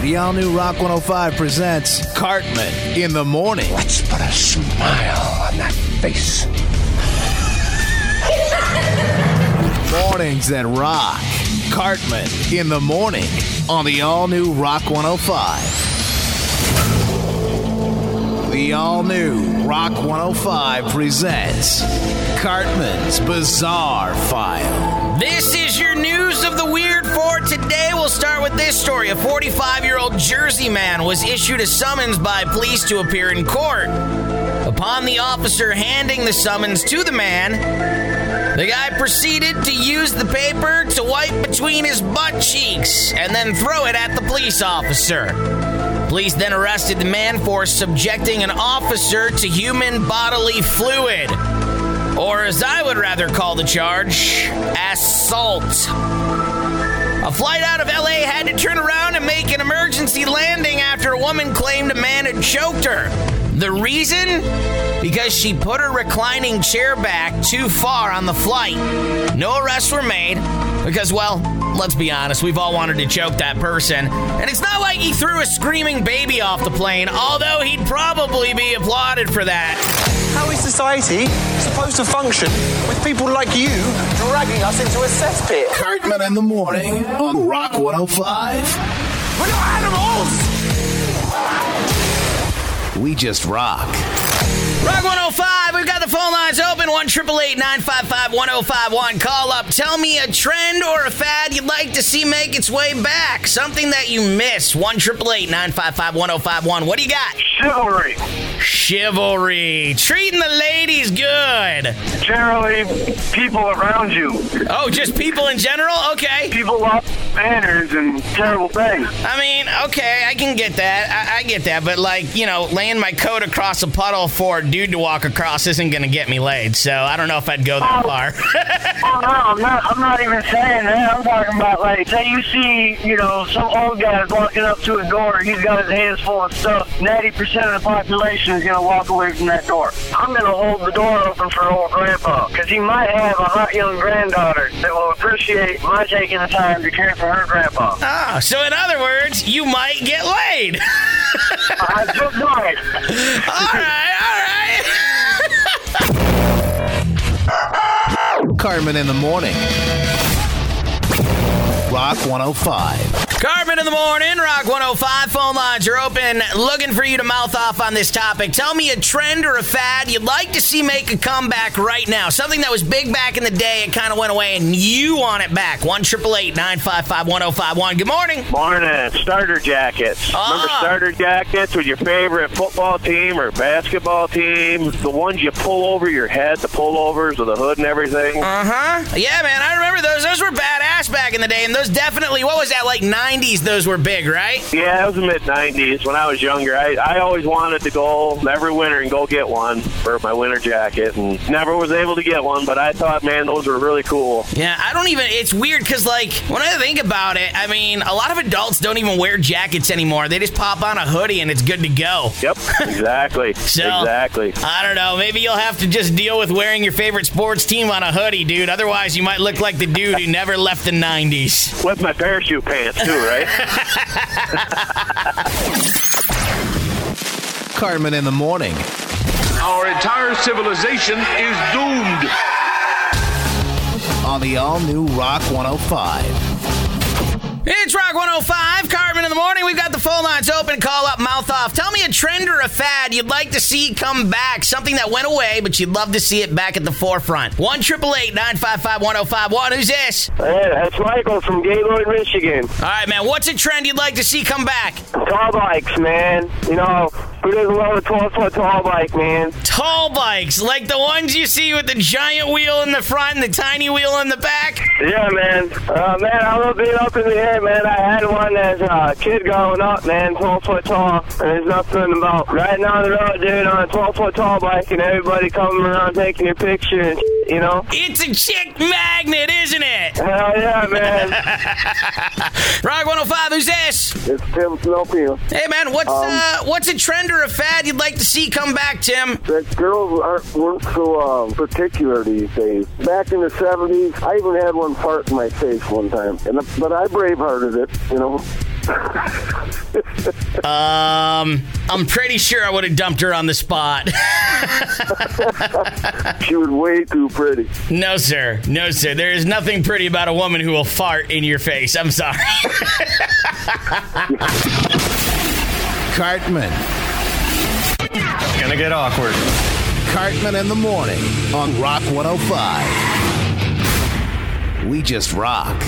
The all new Rock 105 presents Cartman in the morning. Let's put a smile on that face. Mornings that rock. Cartman in the morning on the all new Rock 105. The all new Rock 105 presents Cartman's Bizarre File. This is your news of the weird for today. We'll start with this story. A 45 year old Jersey man was issued a summons by police to appear in court. Upon the officer handing the summons to the man, the guy proceeded to use the paper to wipe between his butt cheeks and then throw it at the police officer. Police then arrested the man for subjecting an officer to human bodily fluid, or as I would rather call the charge, assault. A flight out of LA had to turn around and make an emergency landing after a woman claimed a man had choked her. The reason? Because she put her reclining chair back too far on the flight. No arrests were made because, well, let's be honest, we've all wanted to choke that person. And it's not like he threw a screaming baby off the plane, although he'd probably be applauded for that. How is society supposed to function with people like you dragging us into a cesspit? Cartman in the morning on Rock 105. We're not animals! We just rock. Rock 105, we've got the phone lines open 1 955 1051. Call up. Tell me a trend or a fad you'd like to see make its way back. Something that you miss. 1 955 1051. What do you got? Chivalry. Chivalry. Treating the ladies good. Generally, people around you. Oh, just people in general? Okay. People love manners and terrible things. I mean, okay, I can get that. I, I get that. But, like, you know, laying my coat across a puddle for a dude to walk across isn't going to get me laid. So I don't know if I'd go that oh. far. Oh no, I'm not. I'm not even saying that. I'm talking about like, say you see, you know, some old guy walking up to a door. He's got his hands full of stuff. Ninety percent of the population is gonna walk away from that door. I'm gonna hold the door open for old grandpa because he might have a hot young granddaughter that will appreciate my taking the time to care for her grandpa. ah, so in other words, you might get laid. I just might. all right, all right. Cartman in the morning. Rock 105. In the morning, Rock 105. Phone lines are open. Looking for you to mouth off on this topic. Tell me a trend or a fad you'd like to see make a comeback right now. Something that was big back in the day, it kind of went away, and you want it back. 1 955 1051. Good morning. Morning. Starter jackets. Ah. Remember starter jackets with your favorite football team or basketball team? The ones you pull over your head, the pullovers with the hood and everything. Uh huh. Yeah, man, I remember those. Those were badass back in the day, and those definitely, what was that, like 90s? Those were big, right? Yeah, it was the mid 90s when I was younger. I, I always wanted to go every winter and go get one for my winter jacket and never was able to get one, but I thought, man, those were really cool. Yeah, I don't even. It's weird because, like, when I think about it, I mean, a lot of adults don't even wear jackets anymore. They just pop on a hoodie and it's good to go. Yep, exactly. So- exactly. I don't know. Maybe you'll have to just deal with wearing your favorite sports team on a hoodie, dude. Otherwise, you might look like the dude who never left the 90s. With my parachute pants, too, right? Cartman in the morning. Our entire civilization is doomed. On the all new Rock 105. It's Rock 105, Cartman in the morning. We've got the phone lines open. Call up, mouth off. Tell me a trend or a fad you'd like to see come back. Something that went away, but you'd love to see it back at the forefront. 1 955 1051. Who's this? Hey, that's Michael from Gaylord, Michigan. All right, man. What's a trend you'd like to see come back? Tall bikes, man. You know, who doesn't love a 12 foot tall bike, man? Tall bikes, like the ones you see with the giant wheel in the front and the tiny wheel in the back. Yeah, man. Uh, man, I love being up in the air, man. I had one as a kid growing up, man, 12 foot tall. And there's nothing about riding down the road, dude, on a 12 foot tall bike and everybody coming around taking your picture and you know? It's a chick magnet, isn't it? Hell yeah, man. Rock 105, who's this? it's Tim Snowfield. Hey, man, what's uh, what's a trend or a fad you'd like to see come back, Tim? that girls aren't weren't so um, particular these days. Back in the seventies, I even had one fart in my face one time, and but I bravehearted it, you know. Um, I'm pretty sure I would have dumped her on the spot. She was way too pretty. no, sir. No, sir. There is nothing pretty about a woman who will fart in your face. I'm sorry. Cartman. It's Gonna get awkward. Cartman in the morning on Rock 105. We just rock.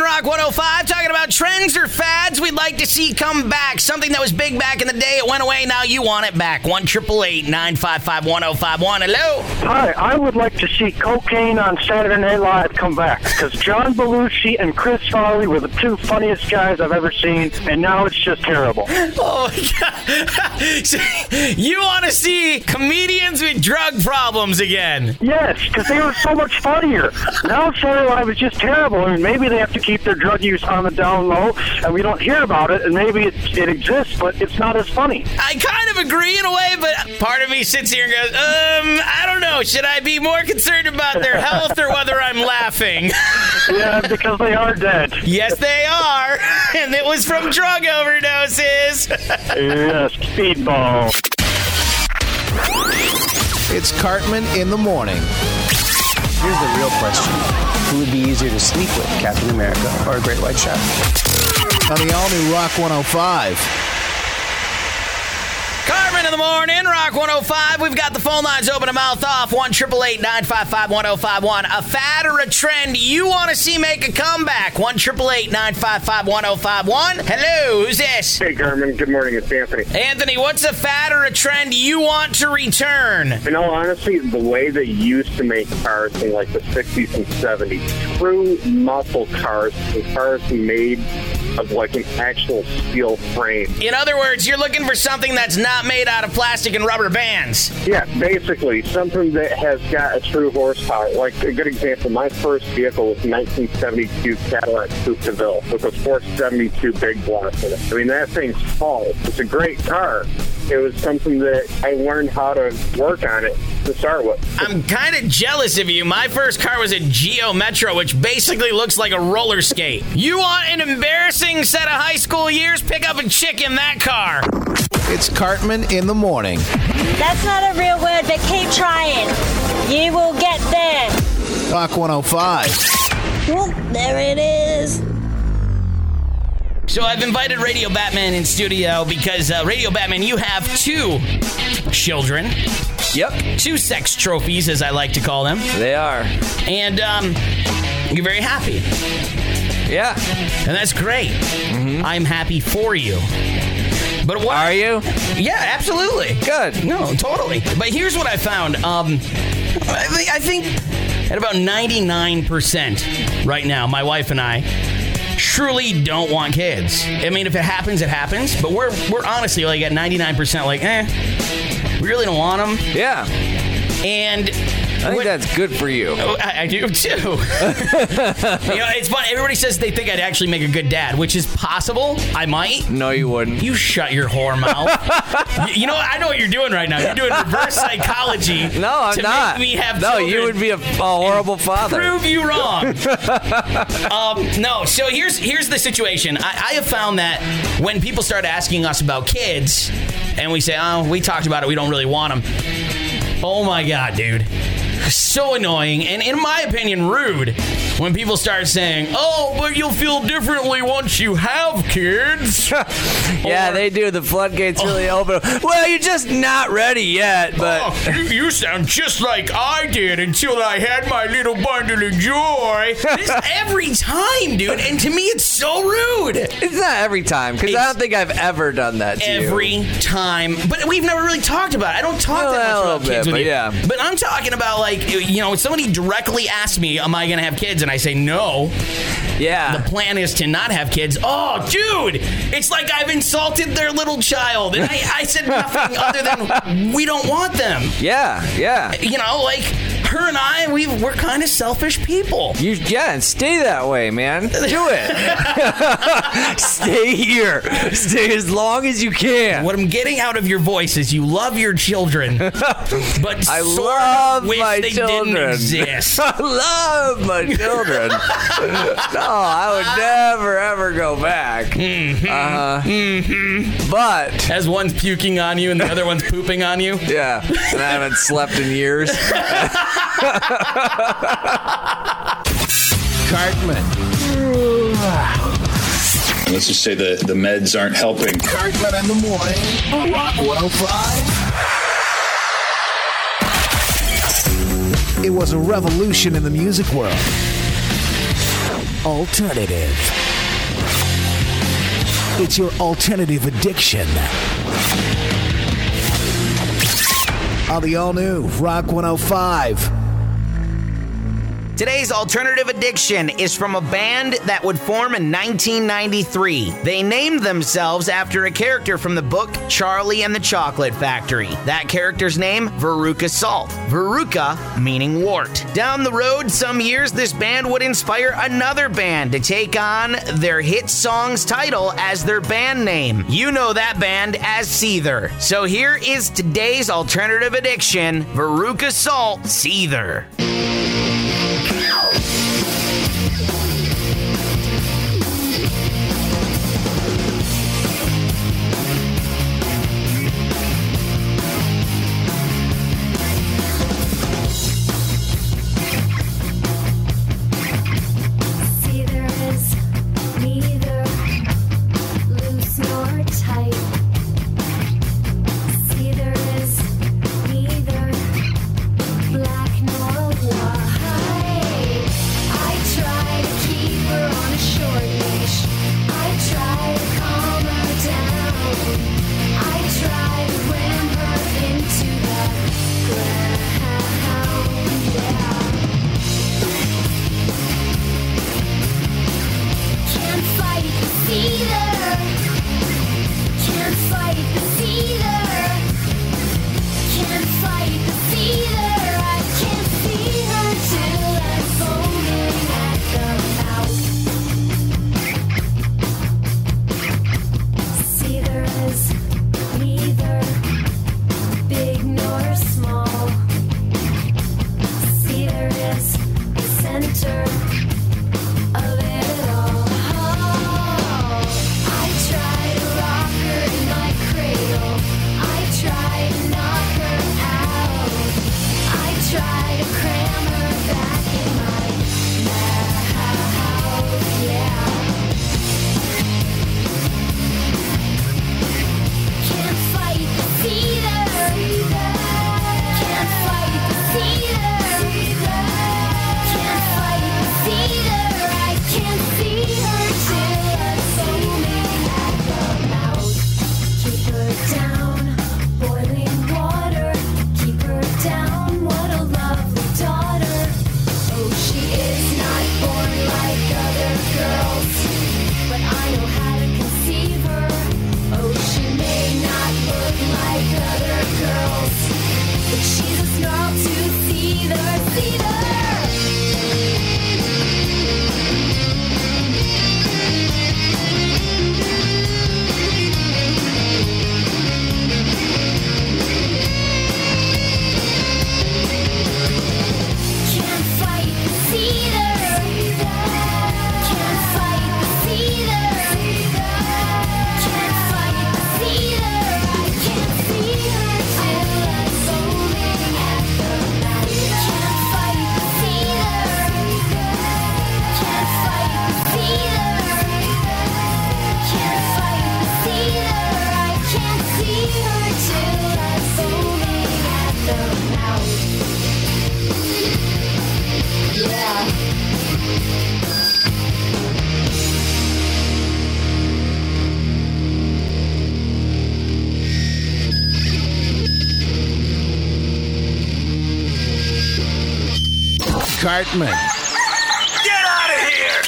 Rock 105 talking about trends or fads we'd like to see come back. Something that was big back in the day, it went away, now you want it back. 1 955 1051. Hello. Hi, I would like to see cocaine on Saturday Night Live come back because John Belushi and Chris Farley were the two funniest guys I've ever seen, and now it's just terrible. Oh my God. You want to see comedians with drug problems again? Yes, because they were so much funnier. Now Saturday Live is just terrible. I mean, maybe they have to keep their drug use on the down low, and we don't hear about it, and maybe it, it exists, but it's not as funny. I kind of agree in a way, but part of me sits here and goes, um, I don't know. Should I be more concerned about their health or whether I'm laughing? Yeah, because they are dead. yes, they are. And it was from drug overdoses. Yes, speedball. It's Cartman in the morning. Here's the real question Who would be easier to sleep with, Captain America or a great white shark? On the all new Rock 105. In the morning, Rock 105. We've got the phone lines open a mouth off. 1 955 1051. A fad or a trend you want to see make a comeback. 1 955 1051. Hello, who's this? Hey, Cartman. Good morning. It's Anthony. Anthony, what's a fad or a trend you want to return? You know, honestly, the way they used to make cars in like the 60s and 70s, true muscle cars, the cars made of like an actual steel frame. In other words, you're looking for something that's not made out of plastic and rubber bands. Yeah, basically something that has got a true horsepower. Like a good example, my first vehicle was 1972 Cadillac Coupe de Ville with a 472 big block in it. I mean, that thing's tall. It's a great car. It was something that I learned how to work on it to start with. I'm kind of jealous of you. My first car was a Geo Metro, which basically looks like a roller skate. You want an embarrassing set of high school years? Pick up a chick in that car. It's Cartman in the morning. That's not a real word, but keep trying. You will get there. Rock 105. Oh, there it is. So I've invited Radio Batman in studio because uh, Radio Batman, you have two children, Yep, two sex trophies, as I like to call them, they are. and um, you're very happy, Yeah. and that's great. I'm happy for you. But what Are you? Yeah, absolutely. Good. No, totally. But here's what I found. Um, I think, I think at about 99% right now, my wife and I truly don't want kids. I mean, if it happens, it happens. But we're we're honestly like at 99%, like, eh, we really don't want them. Yeah. And think what- that's good for you. Oh, I, I do too. you know, it's fun. Everybody says they think I'd actually make a good dad, which is possible. I might. No, you wouldn't. You shut your whore mouth. you, you know, I know what you're doing right now. You're doing reverse psychology. No, I'm to not. Make me have no, you would be a, a horrible father. Prove you wrong. um, no, so here's here's the situation. I, I have found that when people start asking us about kids, and we say, "Oh, we talked about it. We don't really want them." Oh my god, dude. So annoying and, in my opinion, rude when people start saying, Oh, but you'll feel differently once you have kids. yeah, Or- they do. The floodgates really oh. open. Well, you're just not ready yet, oh, but Oh, you, you sound just like I did until I had my little bundle of joy. This every time, dude. And to me, it's so rude. it's not every time because I don't think I've ever done that to you. Every time. But we've never really talked about it. I don't talk Well, that much about kids with but you. yeah. But I'm talking about, like, you know, if somebody directly asks me, Am I going to have kids? And I say no. Yeah. The plan is to not have kids. Oh, dude, it's like I've insulted their little child. And I, I said nothing other than we don't want them. yeah, yeah. You know, like her and I, we we're kind of selfish people. You yeah, and stay that way, man. Do it. stay here. Stay as long as you can. What I'm getting out of your voice is you love your children, but I sort love my they children. didn't exist. I love my children. no, I would never ever go back. Uh, But As one's puking on you and the other one's pooping on you. yeah, and I haven't slept in years. Cartman. Let's just say the, the meds aren't helping. Cartman in the morning. Rock 105. It was a revolution in the music world. Alternative. It's your alternative addiction. On the all new Rock 105. Today's alternative addiction is from a band that would form in 1993. They named themselves after a character from the book Charlie and the Chocolate Factory. That character's name, Veruca Salt. Veruca meaning wart. Down the road, some years, this band would inspire another band to take on their hit song's title as their band name. You know that band as Seether. So here is today's alternative addiction, Veruca Salt Seether. Fight the Cartman. Get out of here!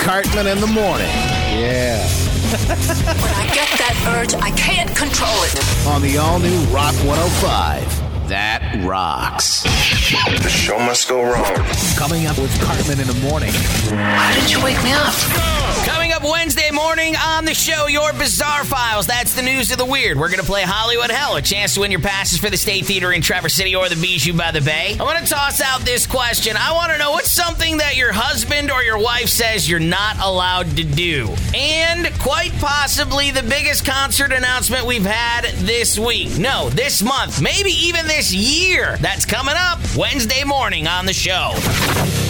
Cartman in the morning. Yeah. When I get that urge, I can't control it. On the all new Rock 105. that rocks. The show must go wrong. Coming up with Cartman in the morning. Why did you wake me up? Coming up Wednesday morning on the show, your Bizarre Files. That's the news of the weird. We're going to play Hollywood Hell, a chance to win your passes for the State Theater in Traverse City or the Bijou by the Bay. I want to toss out this question. I want to know what's something that your husband or your wife says you're not allowed to do? And quite possibly the biggest concert announcement we've had this week. No, this month, maybe even this year. That's coming up Wednesday morning on the show.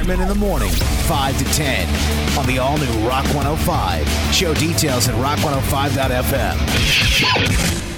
Cartman in the morning, 5 to 10 on the all new Rock 105. Show details at rock105.fm.